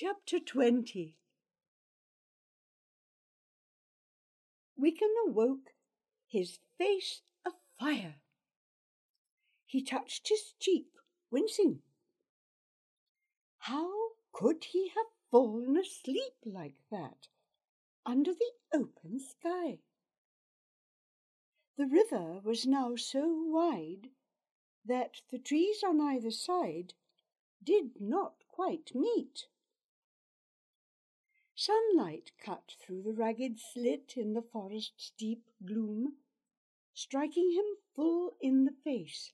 Chapter 20 Wiccan awoke, his face afire. He touched his cheek, wincing. How could he have fallen asleep like that, under the open sky? The river was now so wide that the trees on either side did not quite meet. Sunlight cut through the ragged slit in the forest's deep gloom, striking him full in the face.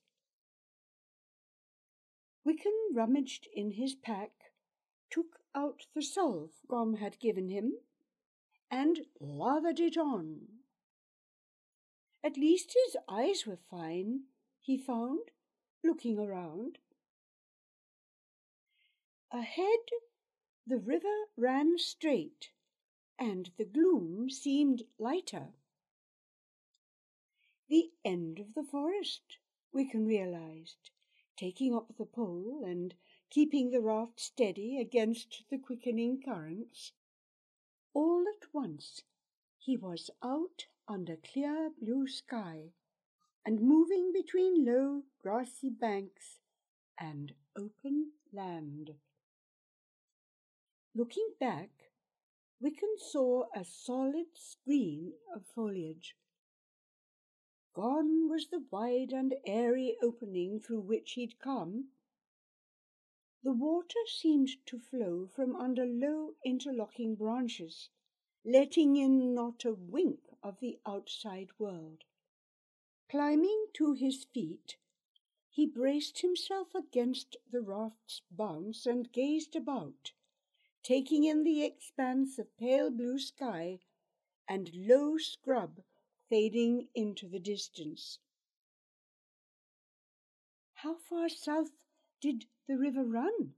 Wiccan rummaged in his pack, took out the salve Gom had given him, and lathered it on. At least his eyes were fine, he found, looking around. Ahead the river ran straight, and the gloom seemed lighter. The end of the forest, Wiccan realized, taking up the pole and keeping the raft steady against the quickening currents. All at once he was out under clear blue sky and moving between low grassy banks and open land. Looking back, Wiccan saw a solid screen of foliage. Gone was the wide and airy opening through which he'd come. The water seemed to flow from under low interlocking branches, letting in not a wink of the outside world. Climbing to his feet, he braced himself against the raft's bounce and gazed about taking in the expanse of pale blue sky and low scrub fading into the distance. How far south did the river run?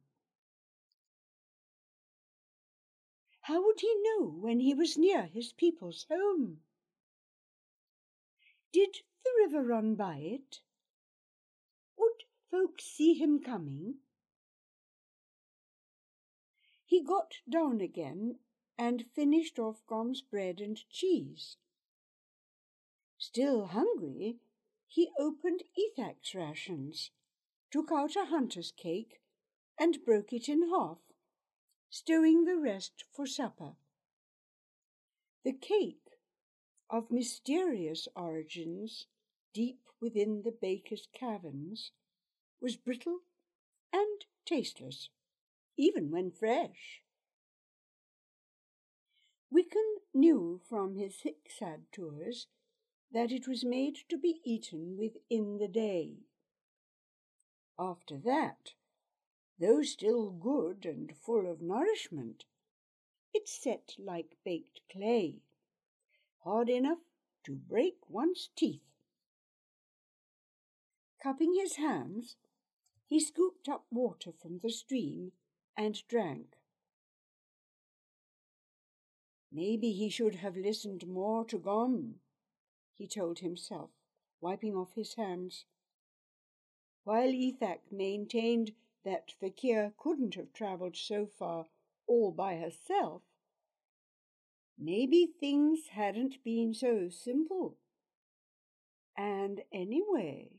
How would he know when he was near his people's home? Did the river run by it? Would folks see him coming? He got down again and finished off Gom's bread and cheese. Still hungry, he opened Ethac's rations, took out a hunter's cake, and broke it in half, stowing the rest for supper. The cake, of mysterious origins, deep within the baker's caverns, was brittle and tasteless even when fresh. Wiccan knew from his Hicksad tours that it was made to be eaten within the day. After that, though still good and full of nourishment, it set like baked clay, hard enough to break one's teeth. Cupping his hands, he scooped up water from the stream and drank. Maybe he should have listened more to Gom, he told himself, wiping off his hands. While Ethac maintained that the Kir couldn't have travelled so far all by herself, maybe things hadn't been so simple. And anyway,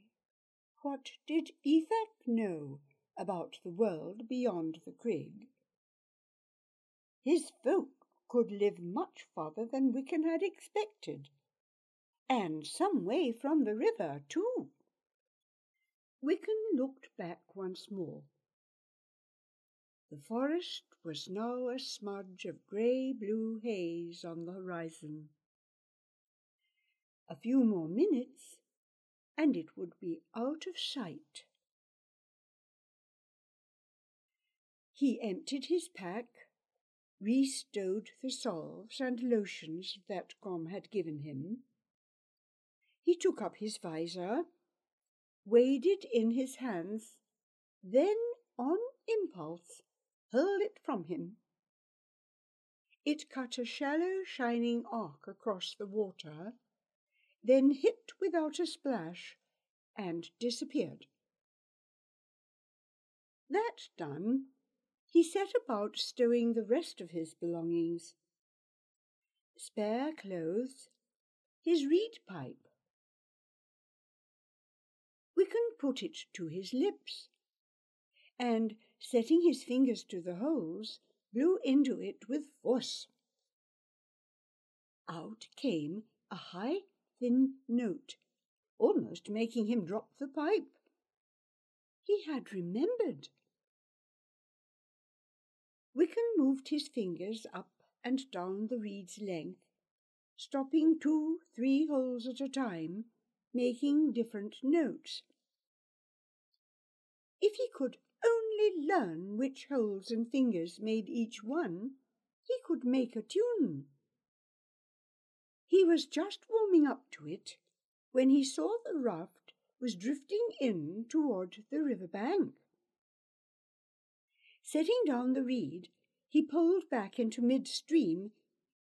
what did Ethac know about the world beyond the crag. His folk could live much farther than Wiccan had expected, and some way from the river, too. Wiccan looked back once more. The forest was now a smudge of grey-blue haze on the horizon. A few more minutes, and it would be out of sight. He emptied his pack, restowed the salves and lotions that Gom had given him. He took up his visor, weighed it in his hands, then, on impulse, hurled it from him. It cut a shallow, shining arc across the water, then hit without a splash and disappeared. That done, he set about stowing the rest of his belongings. Spare clothes, his reed pipe. Wiccan put it to his lips, and, setting his fingers to the holes, blew into it with force. Out came a high, thin note, almost making him drop the pipe. He had remembered. Wiccan moved his fingers up and down the reed's length, stopping two, three holes at a time, making different notes. If he could only learn which holes and fingers made each one, he could make a tune. He was just warming up to it when he saw the raft was drifting in toward the river bank. Setting down the reed, he pulled back into midstream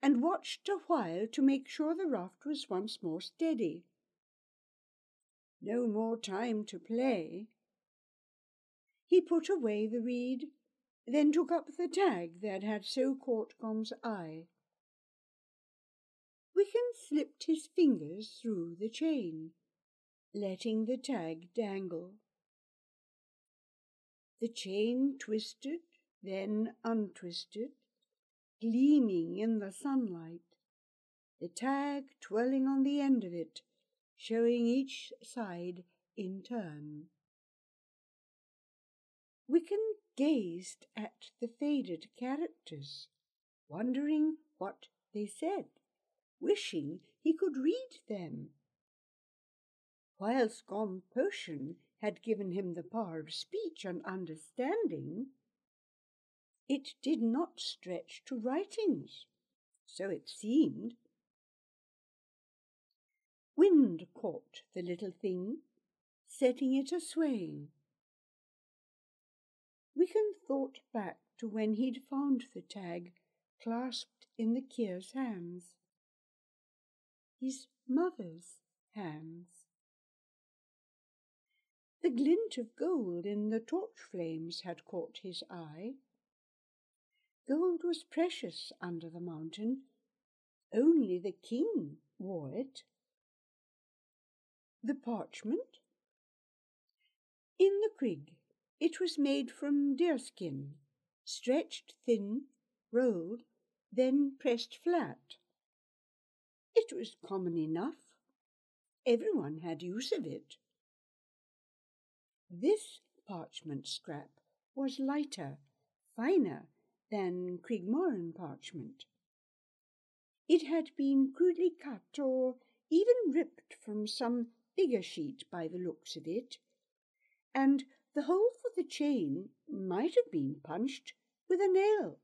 and watched a while to make sure the raft was once more steady. No more time to play. He put away the reed, then took up the tag that had so caught Gom's eye. Wiccan slipped his fingers through the chain, letting the tag dangle. The chain twisted, then untwisted, gleaming in the sunlight, the tag twirling on the end of it, showing each side in turn. Wiccan gazed at the faded characters, wondering what they said, wishing he could read them. Whilst Gom Potion had given him the power of speech and understanding, it did not stretch to writings, so it seemed. Wind caught the little thing, setting it a swaying. Wiccan thought back to when he'd found the tag clasped in the Kir's hands. His mother's hands. The glint of gold in the torch flames had caught his eye. Gold was precious under the mountain. Only the king wore it. The parchment? In the crib it was made from deerskin, stretched thin, rolled, then pressed flat. It was common enough. Everyone had use of it. This parchment scrap was lighter, finer than Crigmorren parchment. It had been crudely cut or even ripped from some bigger sheet by the looks of it, and the hole for the chain might have been punched with a nail.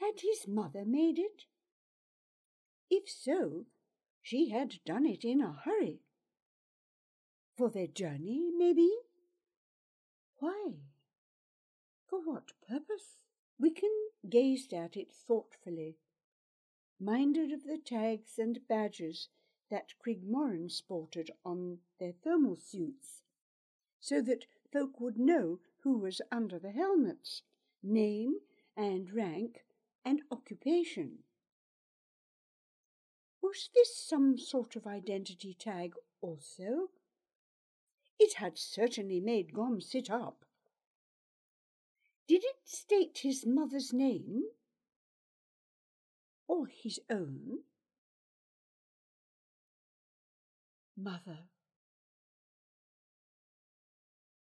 Had his mother made it? If so, she had done it in a hurry. For their journey, maybe? Why? For what purpose? Wiccan gazed at it thoughtfully, minded of the tags and badges that Crigmorren sported on their thermal suits so that folk would know who was under the helmets, name and rank and occupation. Was this some sort of identity tag also? It had certainly made Gom sit up. Did it state his mother's name? Or his own? Mother,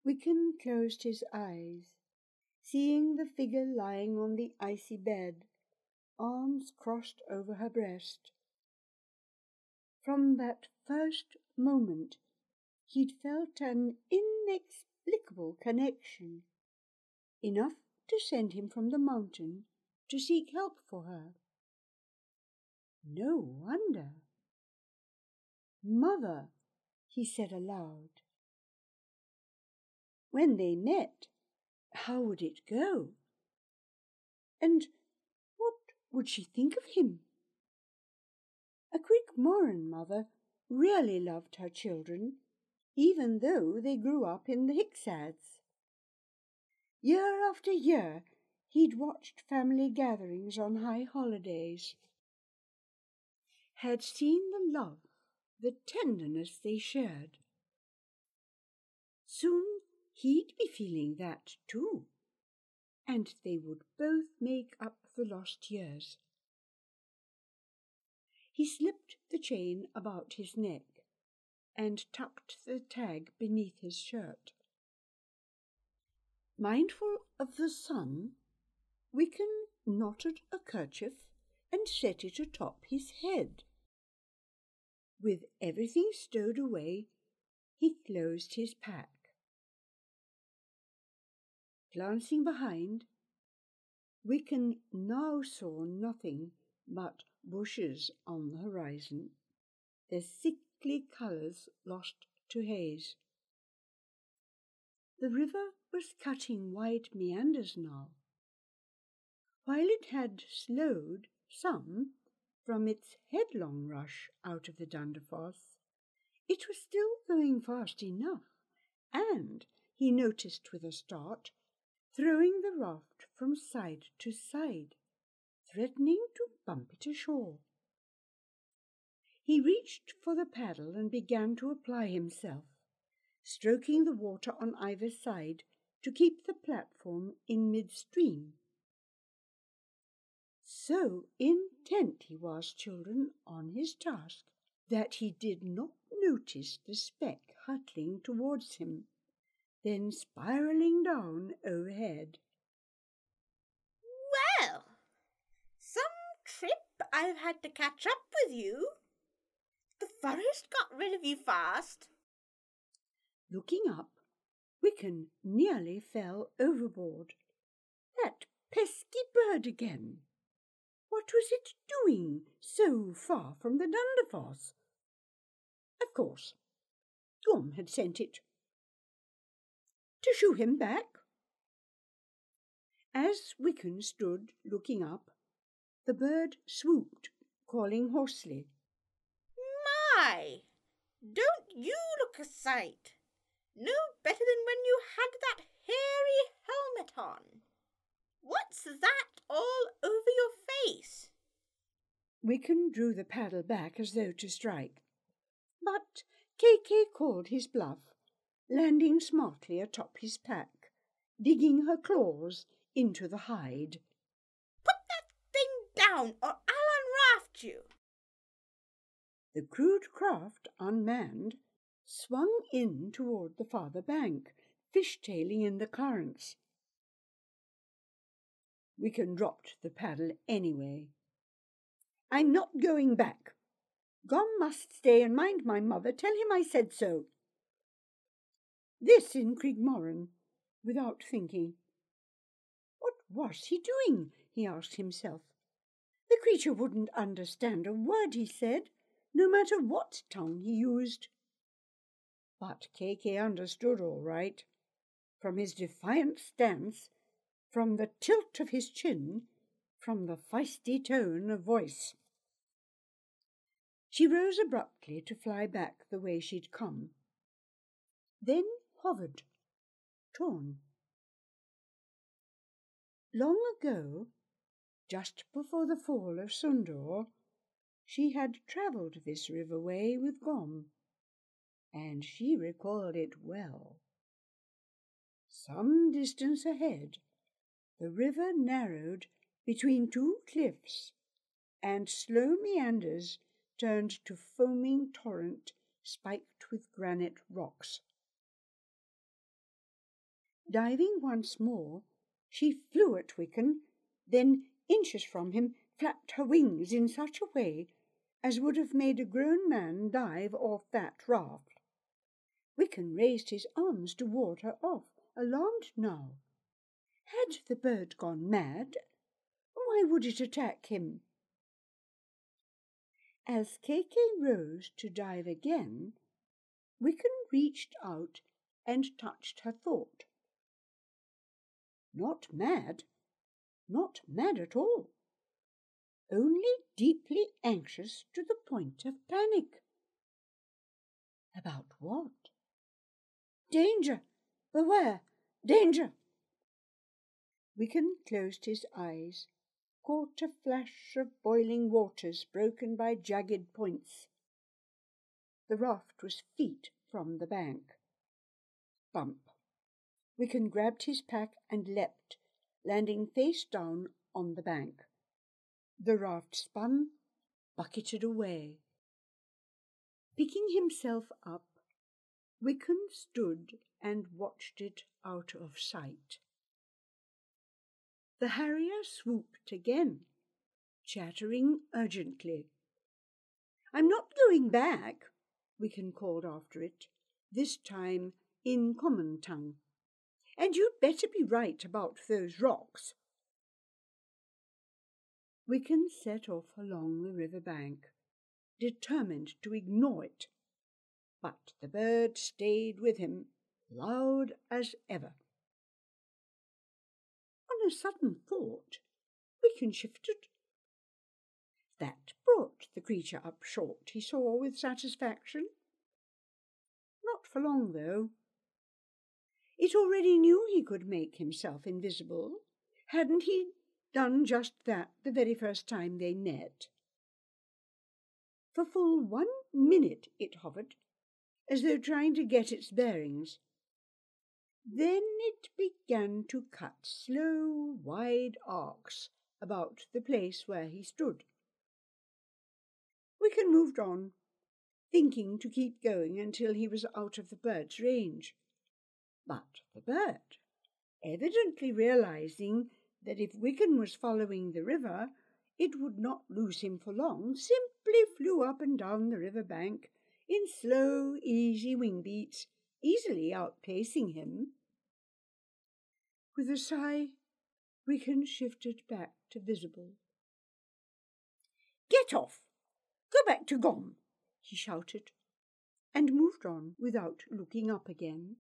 Wiccan closed his eyes, seeing the figure lying on the icy bed, arms crossed over her breast. From that first moment, he'd felt an inexplicable connection, enough to send him from the mountain to seek help for her. No wonder. Mother, he said aloud. When they met, how would it go? And what would she think of him? A Crigmorren mother really loved her children, even though they grew up in the Hicksads. Year after year, he'd watched family gatherings on high holidays, had seen the love, the tenderness they shared. Soon he'd be feeling that too, and they would both make up the lost years. He slipped the chain about his neck and tucked the tag beneath his shirt. Mindful of the sun, Wiccan knotted a kerchief and set it atop his head. With everything stowed away, he closed his pack. Glancing behind, Wiccan now saw nothing but bushes on the horizon, their sickly colours lost to haze. The river was cutting wide meanders now. While it had slowed some from its headlong rush out of the Dunderfoss, it was still going fast enough, and, he noticed with a start, throwing the raft from side to side threatening to bump it ashore. He reached for the paddle and began to apply himself, stroking the water on either side to keep the platform in midstream. So intent he was, children, on his task, that he did not notice the speck hurtling towards him, then spiralling down overhead. Well, some trip I've had to catch up with you. The forest got rid of you fast. Looking up, Wiccan nearly fell overboard. That pesky bird again. What was it doing so far from the Dunderfoss? Of course, Gom had sent it. To shoo him back? As Wiccan stood looking up, the bird swooped, calling hoarsely. My! Don't you look a sight? No better than when you had that hairy helmet on. What's that all over your face? Wiccan drew the paddle back as though to strike. But Kay called his bluff, landing smartly atop his pack, digging her claws into the hide Put that thing down or I'll unraft you. The crude craft, unmanned, swung in toward the farther bank, fishtailing in the currents. Wiccan dropped the paddle anyway. I'm not going back. Gom must stay and mind my mother. Tell him I said so. This in Crigmorren, without thinking. What was he doing? he asked himself. The creature wouldn't understand a word he said, no matter what tongue he used. But K.K. understood all right. From his defiant stance, from the tilt of his chin, from the feisty tone of voice. She rose abruptly to fly back the way she'd come, then hovered, torn. Long ago, just before the fall of Sundor, she had travelled this river way with Gom, and she recalled it well. Some distance ahead, the river narrowed between two cliffs, and slow meanders turned to foaming torrent spiked with granite rocks. Diving once more, she flew at Wiccan, then inches from him, flapped her wings in such a way as would have made a grown man dive off that raft. Wiccan raised his arms to ward her off, alarmed now. Had the bird gone mad? Why would it attack him? As K.K. rose to dive again, Wiccan reached out and touched her thought. Not mad, not mad at all, only deeply anxious to the point of panic. About what? Danger! Beware! Danger! Wicken closed his eyes, caught a flash of boiling waters broken by jagged points. The raft was feet from the bank. Bump. Wicken grabbed his pack and leapt, landing face down on the bank. The raft spun, bucketed away. Picking himself up, Wicken stood and watched it out of sight. The harrier swooped again, chattering urgently. I'm not going back, Wicken called after it, this time in common tongue. And you'd better be right about those rocks. Wicken set off along the river bank, determined to ignore it but the bird stayed with him, loud as ever. On a sudden thought, Wicken shifted. That brought the creature up short, he saw with satisfaction. Not for long, though. It already knew he could make himself invisible. Hadn't he done just that the very first time they met? For full one minute it hovered, as though trying to get its bearings. Then it began to cut slow, wide arcs about the place where he stood. Wicken moved on, thinking to keep going until he was out of the bird's range. But the bird, evidently realizing that if Wicken was following the river, it would not lose him for long, simply flew up and down the river bank in slow, easy wing beats, easily outpacing him. With a sigh, Wicken shifted back to visible. Get off! Go back to Gom! he shouted, and moved on without looking up again.